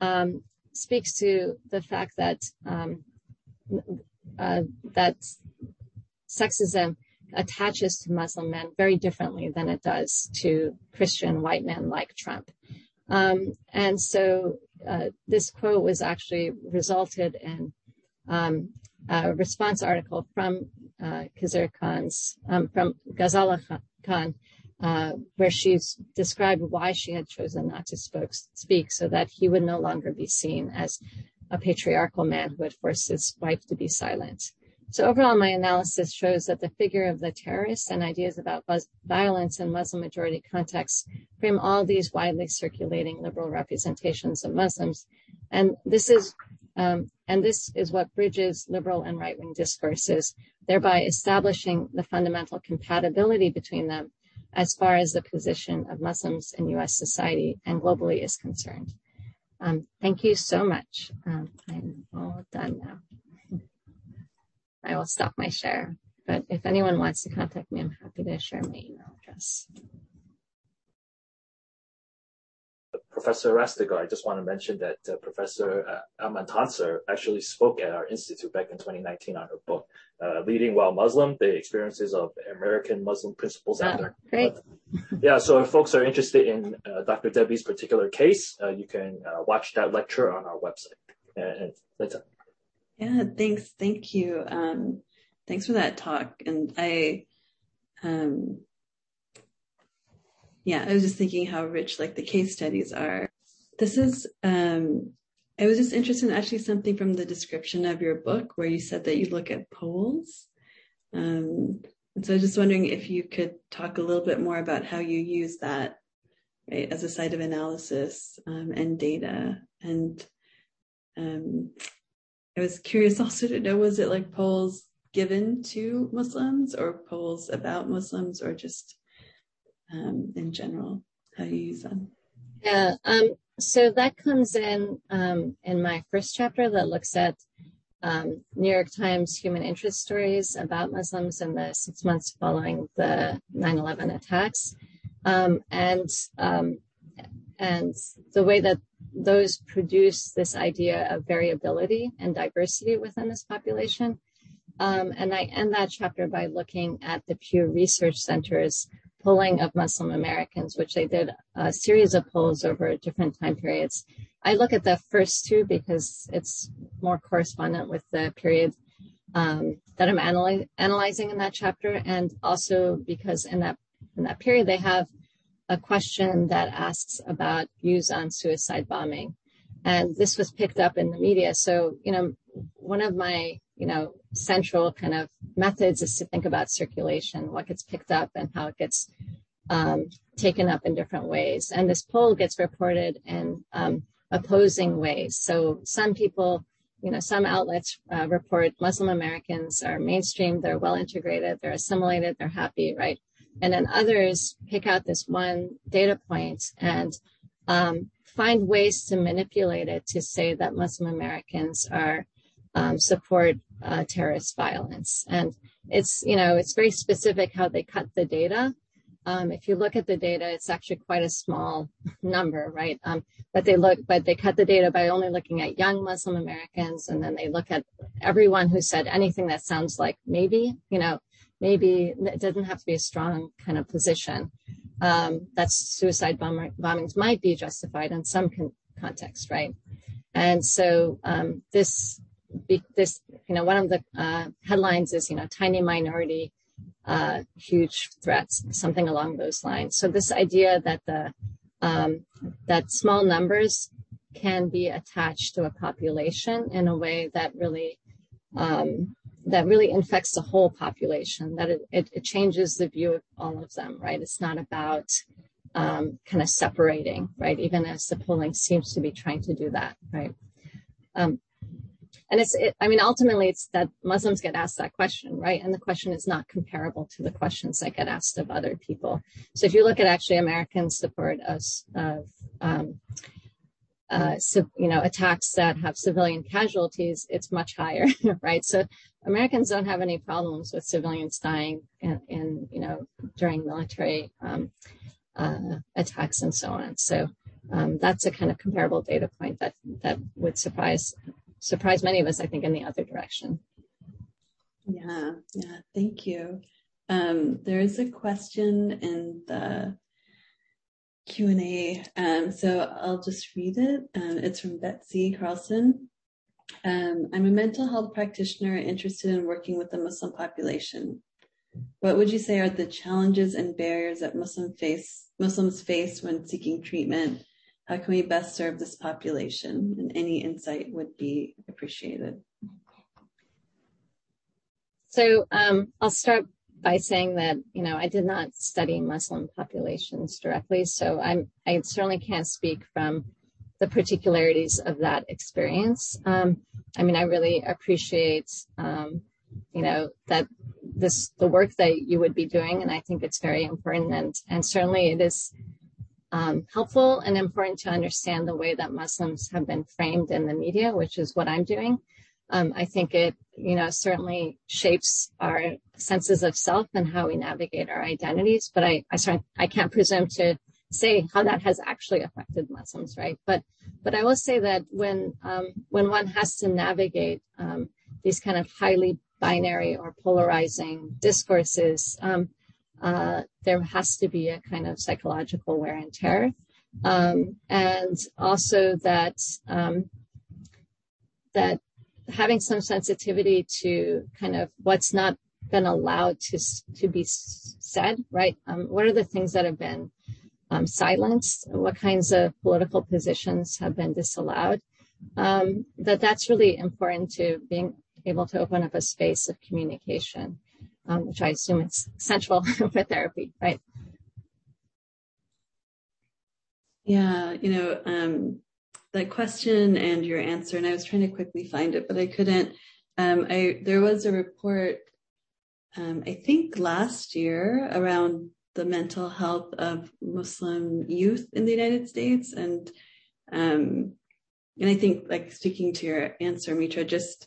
um, speaks to the fact that um, uh, that sexism attaches to Muslim men very differently than it does to Christian white men like Trump. Um, and so uh, this quote was actually resulted in response article from uh, Khizr Khan's, um, from Ghazala Khan, uh, where she's described why she had chosen not to speak so that he would no longer be seen as a patriarchal man who had forced his wife to be silent. So overall, my analysis shows that the figure of the terrorist and ideas about violence in Muslim majority contexts frame all these widely circulating liberal representations of Muslims. And this is um, and this is what bridges liberal and right wing discourses, thereby establishing the fundamental compatibility between them as far as the position of Muslims in US society and globally is concerned. Um, thank you so much. Um, I'm all done now. I will stop my share, but if anyone wants to contact me, I'm happy to share my email address. Professor Rastegar, I just want to mention that uh, Professor uh, Almontaser actually spoke at our institute back in 2019 on her book, uh, Leading While Muslim, The Experiences of American Muslim Principals oh, After. Great. yeah, so if folks are interested in uh, Dr. Debbie's particular case, uh, you can uh, watch that lecture on our website. And, that's it. Yeah, thanks. Thank you. Um, thanks for that talk. And I, um, yeah, I was just thinking how rich like the case studies are. This is, um, I was just interested in actually something from the description of your book where you said that you look at polls. Um, and so I was just wondering if you could talk a little bit more about how you use that right, as a site of analysis um, and data. And um, I was curious [laughs] also to know, was it like polls given to Muslims or polls about Muslims or just um, in general, how you use them? Yeah, um, so that comes in um, in my first chapter that looks at um, New York Times human interest stories about Muslims in the six months following the 9/11 attacks, um, and um, and the way that those produce this idea of variability and diversity within this population. Um, and I end that chapter by looking at the Pew Research Center's polling of Muslim Americans, which they did a series of polls over different time periods. I look at the first two because it's more correspondent with the period um, that I'm analy- analyzing in that chapter, and also because in that in that period they have a question that asks about views on suicide bombing. And this was picked up in the media. So, you know, one of my, you know, central kind of methods is to think about circulation, what gets picked up and how it gets um, taken up in different ways. And this poll gets reported in um, opposing ways. So some people, you know, some outlets uh, report Muslim Americans are mainstream, they're well integrated, they're assimilated, they're happy, right? And then others pick out this one data point and um, find ways to manipulate it to say that Muslim Americans are um, support uh, terrorist violence. And it's, you know, it's very specific how they cut the data. Um, if you look at the data, it's actually quite a small number, right? Um, but they look, but they cut the data by only looking at young Muslim Americans, and then they look at everyone who said anything that sounds like maybe, you know, maybe it doesn't have to be a strong kind of position. Um, that suicide bomber, bombings might be justified in some con- context, right? And so um, this, this, you know, one of the uh, headlines is, you know, tiny minority, uh, huge threats, something along those lines. So this idea that the um, that small numbers can be attached to a population in a way that really um, that really infects the whole population, that it, it, it, changes the view of all of them, right? It's not about um, kind of separating, right? Even as the polling seems to be trying to do that, right? Um, and it's, it, I mean, ultimately, it's that Muslims get asked that question, right? And the question is not comparable to the questions that get asked of other people. So if you look at actually American support of, of um, uh, you know, attacks that have civilian casualties, it's much higher, [laughs] right? So Americans don't have any problems with civilians dying in, in you know, during military um, uh, attacks and so on. So um, that's a kind of comparable data point that that would surprise surprise many of us, I think, in the other direction. Yeah, yeah, thank you. Um, there is a question in the Q&A. Um, so I'll just read it. Um, it's from Betsy Carlson. Um, I'm a mental health practitioner interested in working with the Muslim population. What would you say are the challenges and barriers that Muslim face, Muslims face when seeking treatment? How can we best serve this population? And any insight would be appreciated. So um, I'll start by saying that you know I did not study Muslim populations directly, so I'm I certainly can't speak from the particularities of that experience. Um, I mean, I really appreciate um, you know that this the work that you would be doing, and I think it's very important, and and certainly it is. Um, helpful and important to understand the way that Muslims have been framed in the media, which is what I'm doing. Um, I think it, you know, certainly shapes our senses of self and how we navigate our identities. But I, I certainly, I can't presume to say how that has actually affected Muslims, right? But, but I will say that when, um, when one has to navigate um, these kind of highly binary or polarizing discourses, um, uh, there has to be a kind of psychological wear and tear. Um, and also that, um, that having some sensitivity to kind of what's not been allowed to to be said, right? Um, what are the things that have been um, silenced? What kinds of political positions have been disallowed? Um, that that's really important to being able to open up a space of communication, um, which I assume is central [laughs] for therapy, right? Yeah, you know, um, that question and your answer, and I was trying to quickly find it, but I couldn't. Um, I there was a report, um, I think last year around the mental health of Muslim youth in the United States, and um, and I think like speaking to your answer, Mitra, just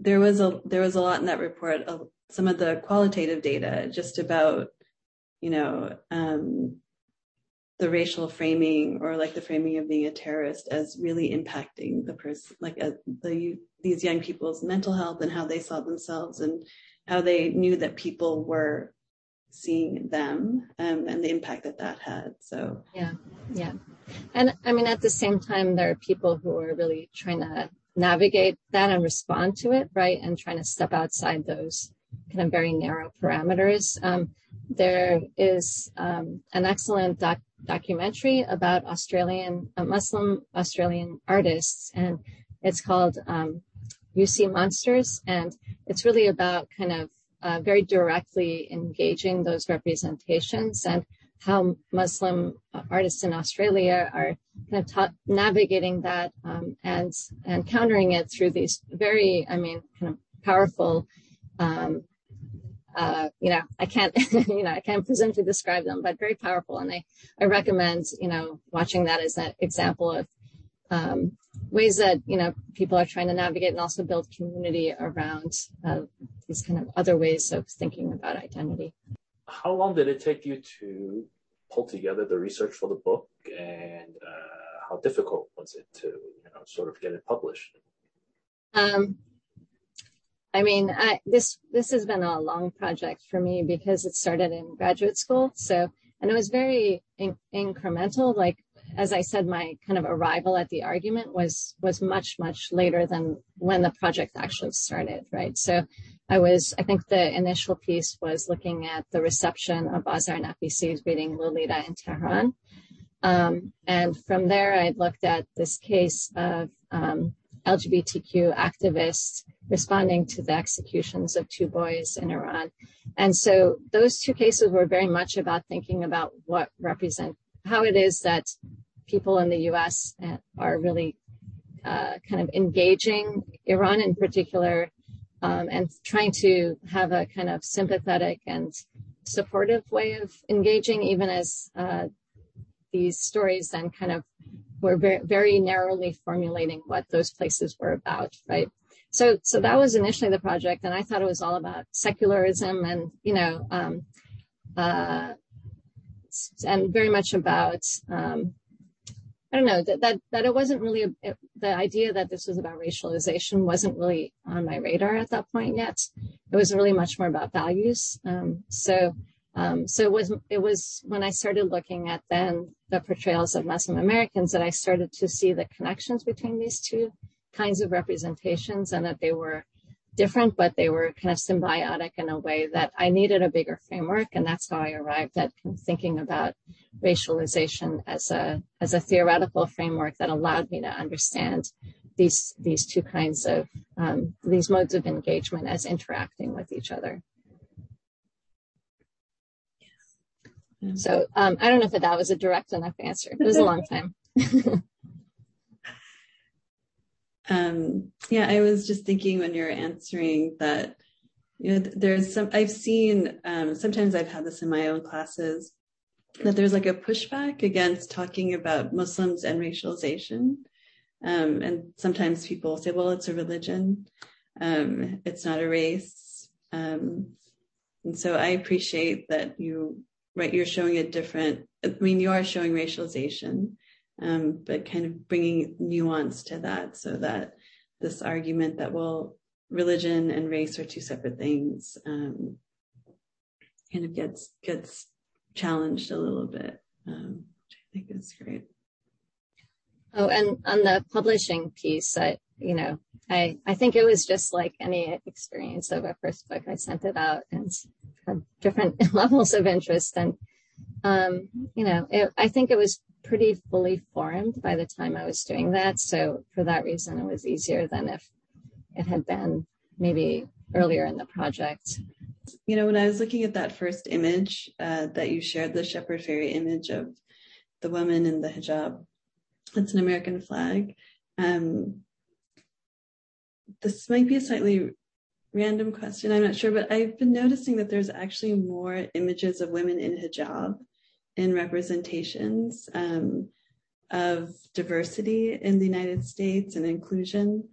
there was a there was a lot in that report. Uh, some of the qualitative data just about, you know, um, the racial framing or like the framing of being a terrorist as really impacting the person, like uh, the these young people's mental health and how they saw themselves and how they knew that people were seeing them um, and the impact that that had. So yeah, yeah, and I mean at the same time there are people who are really trying to navigate that and respond to it, right, and trying to step outside those kind of very narrow parameters. Um, there is um, an excellent doc- documentary about Australian uh, Muslim Australian artists, and it's called um, "You See Monsters," and it's really about kind of uh, very directly engaging those representations and how Muslim artists in Australia are kind of ta- navigating that um, and and countering it through these very, I mean, kind of powerful. Um, uh, you know, I can't, [laughs] you know, I can't presume to describe them, but very powerful. And I, I recommend, you know, watching that as an example of um, ways that you know people are trying to navigate and also build community around uh, these kind of other ways of thinking about identity. How long did it take you to pull together the research for the book, and uh, how difficult was it to you know sort of get it published? Um, I mean, I, this this has been a long project for me because it started in graduate school. So, and it was very in, incremental. Like as I said, my kind of arrival at the argument was was much much later than when the project actually started, right? So, I was I think the initial piece was looking at the reception of Azar Nafisi's reading Lolita in Tehran, um, and from there I looked at this case of um, LGBTQ activists responding to the executions of two boys in Iran. And so those two cases were very much about thinking about what represent how it is that people in the US uh, are really uh, kind of engaging Iran in particular um, and trying to have a kind of sympathetic and supportive way of engaging, even as uh, these stories then kind of were very, very narrowly formulating what those places were about, right? So, so that was initially the project, and I thought it was all about secularism and you know, um, uh, and very much about um, I don't know that that that it wasn't really a, it, the idea that this was about racialization wasn't really on my radar at that point yet. It was really much more about values. Um, so um, so it was it was when I started looking at then the portrayals of Muslim Americans that I started to see the connections between these two kinds of representations and that they were different, but they were kind of symbiotic in a way that I needed a bigger framework, and that's how I arrived at thinking about racialization as a as a theoretical framework that allowed me to understand these these two kinds of um, these modes of engagement as interacting with each other. So um, I don't know if that was a direct enough answer. It was a long time. [laughs] um, yeah, I was just thinking when you're answering that, you know, there's some, I've seen, um, sometimes I've had this in my own classes, that there's like a pushback against talking about Muslims and racialization. Um, and sometimes people say, well, it's a religion. Um, it's not a race. Um, and so I appreciate that you right, you're showing a different, I mean, you are showing racialization, um, but kind of bringing nuance to that so that this argument that, well, religion and race are two separate things, um, kind of gets, gets challenged a little bit, um, which I think is great. Oh, and on the publishing piece, I, you know, I, I think it was just like any experience of a first book. I sent it out and had different [laughs] levels of interest. And, um, you know, it, I think it was pretty fully formed by the time I was doing that. So for that reason, it was easier than if it had been maybe earlier in the project. You know, when I was looking at that first image uh, that you shared, the Shepard Fairey image of the woman in the hijab, it's an American flag. Um, this might be a slightly random question. I'm not sure, but I've been noticing that there's actually more images of women in hijab in representations um, of diversity in the United States and inclusion.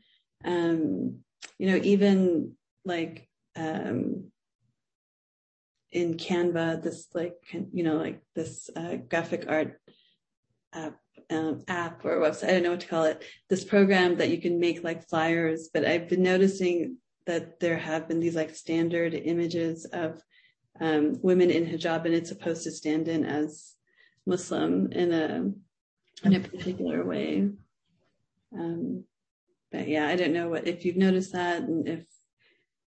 Um, you know, even like um, in Canva, this like you know like this uh, graphic art app um, app or website, I don't know what to call it, this program that you can make like flyers. But I've been noticing that there have been these like standard images of um, women in hijab, and it's supposed to stand in as Muslim in a in a particular way. Um, but yeah, I don't know what if you've noticed that and if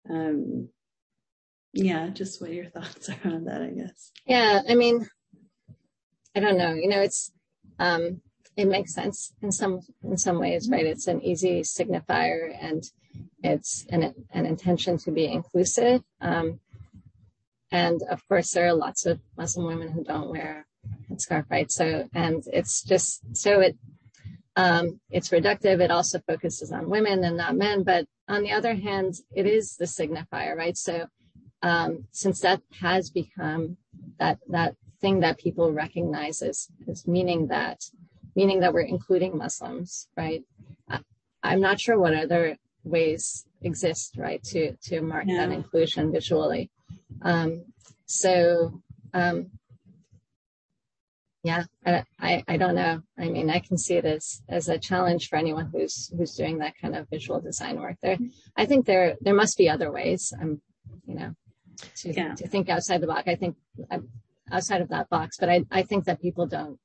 um, yeah, just what your [laughs] thoughts are on that, I guess. Yeah, I mean, I don't know. You know, it's um, it makes sense in some in some ways, right? It's an easy signifier, and it's an an intention to be inclusive. Um, and of course, there are lots of Muslim women who don't wear a scarf, right? So, and it's just so it um, it's reductive. It also focuses on women and not men. But on the other hand, it is the signifier, right? So, um, since that has become that that thing that people recognize as, as meaning that meaning that we're including Muslims, right? I, I'm not sure what other ways exist, right, to to mark yeah. that inclusion visually. Um, so um, yeah, I, I, I don't know. I mean, I can see it as as a challenge for anyone who's who's doing that kind of visual design work. There, I think there there must be other ways. I'm, you know, to yeah. to think outside the box. I think I'm, outside of that box. But I, I think that people don't.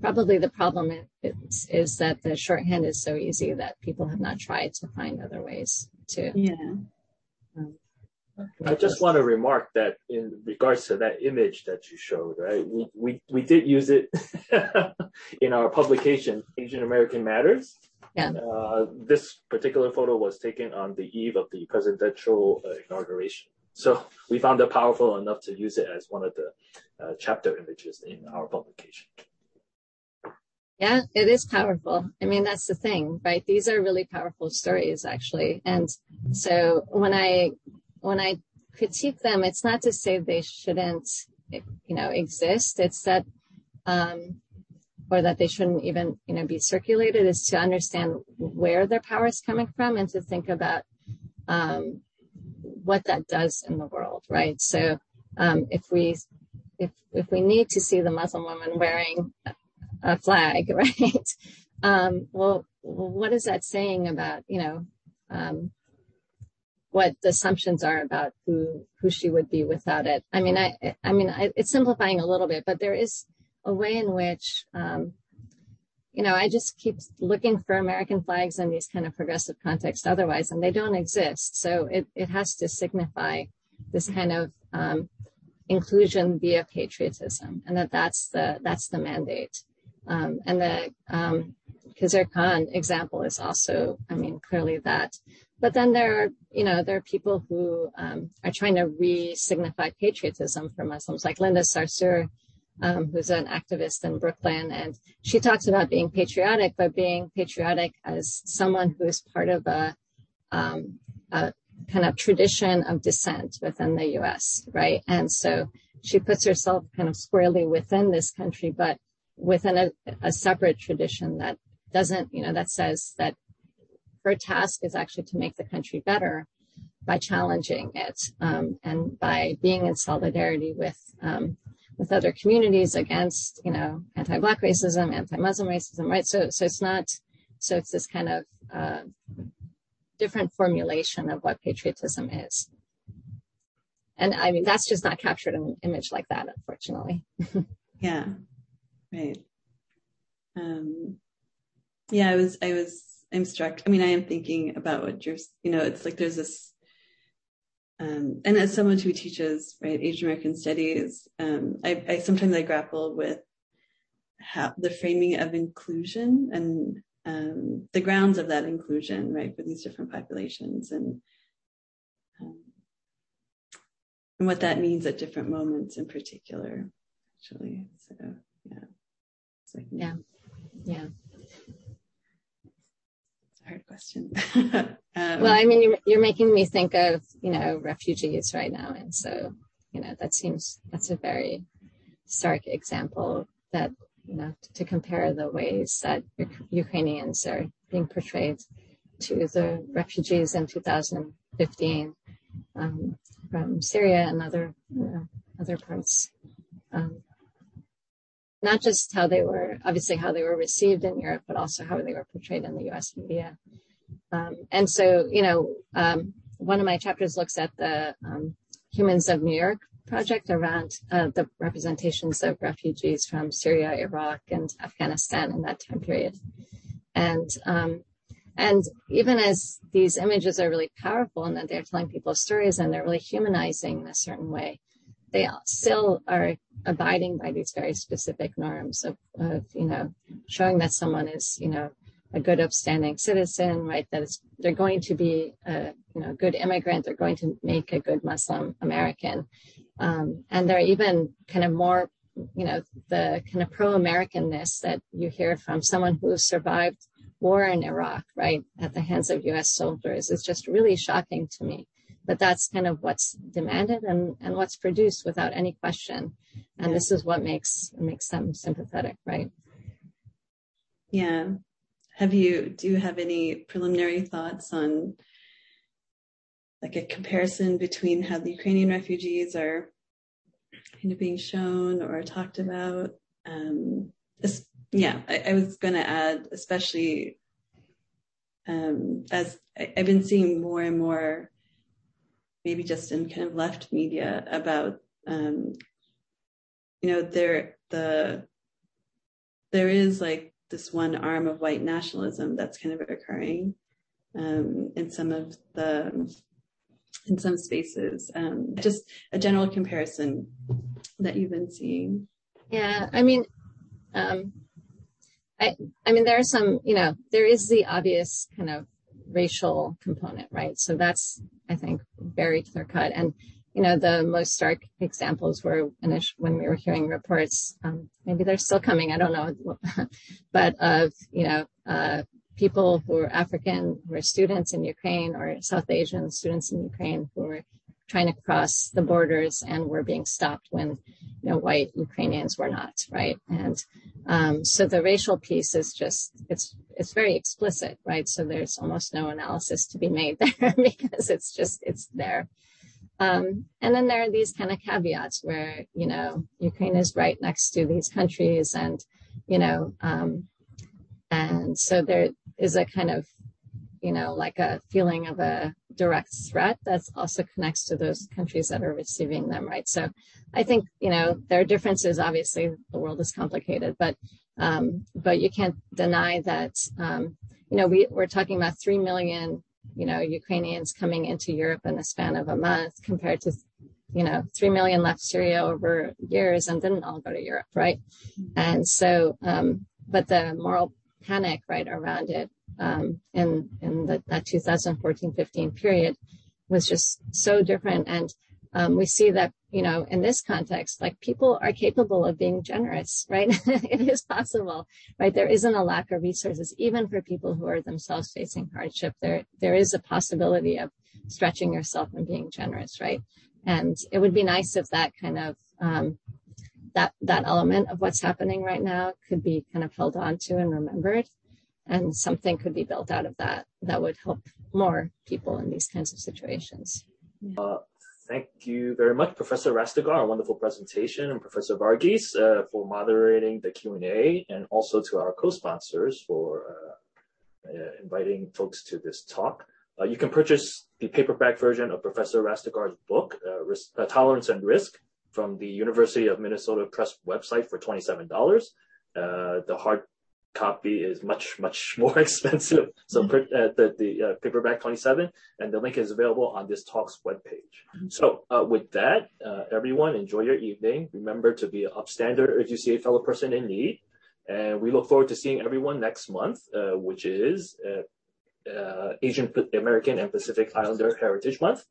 Probably the problem is, is that the shorthand is so easy that people have not tried to find other ways to. Yeah. Um, I just want to remark that in regards to that image that you showed, right? We we, we did use it [laughs] in our publication, Asian American Matters. Yeah. Uh, this particular photo was taken on the eve of the presidential uh, inauguration. So we found it powerful enough to use it as one of the uh, chapter images in our publication. Yeah, it is powerful. I mean, that's the thing, right? These are really powerful stories, actually. And so when I when I critique them, it's not to say they shouldn't, you know, exist. It's that, um, or that they shouldn't even, you know, be circulated. Is to understand where their power is coming from and to think about um, what that does in the world, right? So um, if we if if we need to see the Muslim woman wearing a flag, [laughs] right? Um, well, what is that saying about you know um, what the assumptions are about who who she would be without it? I mean, I I mean, I, it's simplifying a little bit, but there is a way in which um, you know, I just keep looking for American flags in these kind of progressive contexts otherwise, and they don't exist. So it, it has to signify this kind of um, inclusion via patriotism, and that that's the that's the mandate. Um, and the um, Khizr Khan example is also, I mean, clearly that. But then there are, you know, there are people who um, are trying to re-signify patriotism for Muslims, like Linda Sarsour um, who's an activist in Brooklyn. And she talks about being patriotic, but being patriotic as someone who is part of a, um, a kind of tradition of dissent within the US, right? And so she puts herself kind of squarely within this country, but within a, a separate tradition that doesn't, you know, that says that her task is actually to make the country better by challenging it um, and by being in solidarity with um, with other communities against, you know, anti-black racism, anti-Muslim racism, right? So, so it's not, so it's this kind of uh, different formulation of what patriotism is. And I mean, that's just not captured in an image like that, unfortunately. [laughs] yeah, right. Um, yeah, I was, I was, I'm struck. I mean, I am thinking about what you're, you know, it's like there's this um, and as someone who teaches right Asian American studies, um, I, I, sometimes I grapple with how the framing of inclusion and um, the grounds of that inclusion, right, for these different populations, and um, and what that means at different moments in particular. Actually, so yeah, like, yeah, yeah hard question. [laughs] um, well, I mean, you're, you're making me think of, you know, refugees right now. And so, you know, that seems, that's a very stark example that, you know, to, compare the ways that Ukrainians are being portrayed to the refugees in 2015 um, from Syria and other you know, other parts. Um, not just how they were, obviously how they were received in Europe, but also how they were portrayed in the U.S. media. Um, and so, you know, um, one of my chapters looks at the um, Humans of New York project around uh, the representations of refugees from Syria, Iraq, and Afghanistan in that time period. And um, and even as these images are really powerful and that they're telling people stories and they're really humanizing in a certain way, they still are abiding by these very specific norms of, of you know, showing that someone is, you know, a good upstanding citizen, right? That it's, they're going to be a you know good immigrant, they're going to make a good Muslim American, um, and they're even kind of more, you know, the kind of pro-Americanness that you hear from someone who survived war in Iraq, right, at the hands of U.S. soldiers is just really shocking to me. But that's kind of what's demanded and, and what's produced without any question. And this is what makes makes them sympathetic, right? Yeah. Have you do you have any preliminary thoughts on like a comparison between how the Ukrainian refugees are kind of being shown or talked about? Um, this, yeah, I, I was going to add, especially um, as I, I've been seeing more and more, maybe just in kind of left media about, um, you know, there the there is like this one arm of white nationalism that's kind of occurring um, in some of the in some spaces. Um, just a general comparison that you've been seeing. Yeah, I mean, um, I, I mean, there are some, you know, there is the obvious kind of racial component, right? So that's, I think, very clear cut. And, you know, the most stark examples were when we were hearing reports, um, maybe they're still coming, I don't know, [laughs] but of, you know, uh, people who are African, who are students in Ukraine or South Asian students in Ukraine who were trying to cross the borders and were being stopped when, you know, white Ukrainians were not, right? And um, so the racial piece is just it's it's very explicit, right? So there's almost no analysis to be made [laughs] there because it's just it's there. Um, and then there are these kind of caveats where you know Ukraine is right next to these countries, and you know, um, and so there is a kind of you know like a feeling of a direct threat that also connects to those countries that are receiving them, right? So I think, you know, there are differences. Obviously, the world is complicated, but um, but you can't deny that, um, you know, we, we're talking about 3 million, you know, Ukrainians coming into Europe in the span of a month compared to, you know, 3 million left Syria over years and didn't all go to Europe, right? And so, um, but the moral panic, right, around it in in that 2014-15 period was just so different. And um, we see that you know in this context, like people are capable of being generous, [laughs] right? it is possible, right? There isn't a lack of resources, even for people who are themselves facing hardship. There there is a possibility of stretching yourself and being generous, right? And it would be nice if that kind of um, that that element of what's happening right now could be kind of held on to and remembered and something could be built out of that that would help more people in these kinds of situations. Uh, thank you very much, Professor Rastegar, a wonderful presentation, and Professor Varghese uh, for moderating the Q&A, and also to our co-sponsors for uh, uh inviting folks to this talk. Uh, you can purchase the paperback version of Professor Rastegar's book, uh, Risk, Tolerance and Risk, from the University of Minnesota Press website for $27. the hard copy is much much [laughs] more expensive. So mm-hmm. uh, the the uh, paperback 27, and the link is available on this talk's webpage. Mm-hmm. So uh, with that, uh, everyone enjoy your evening. Remember to be an upstander if you see a fellow person in need, and we look forward to seeing everyone next month, uh, which is uh, Asian American and Pacific Islander Heritage Month.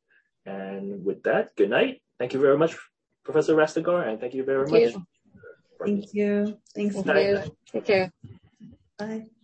And with that, good night. Thank you very much, Professor Rastegar, and thank you very thank much. You. Thank you. Thanks. Thank you. Take care. Bye.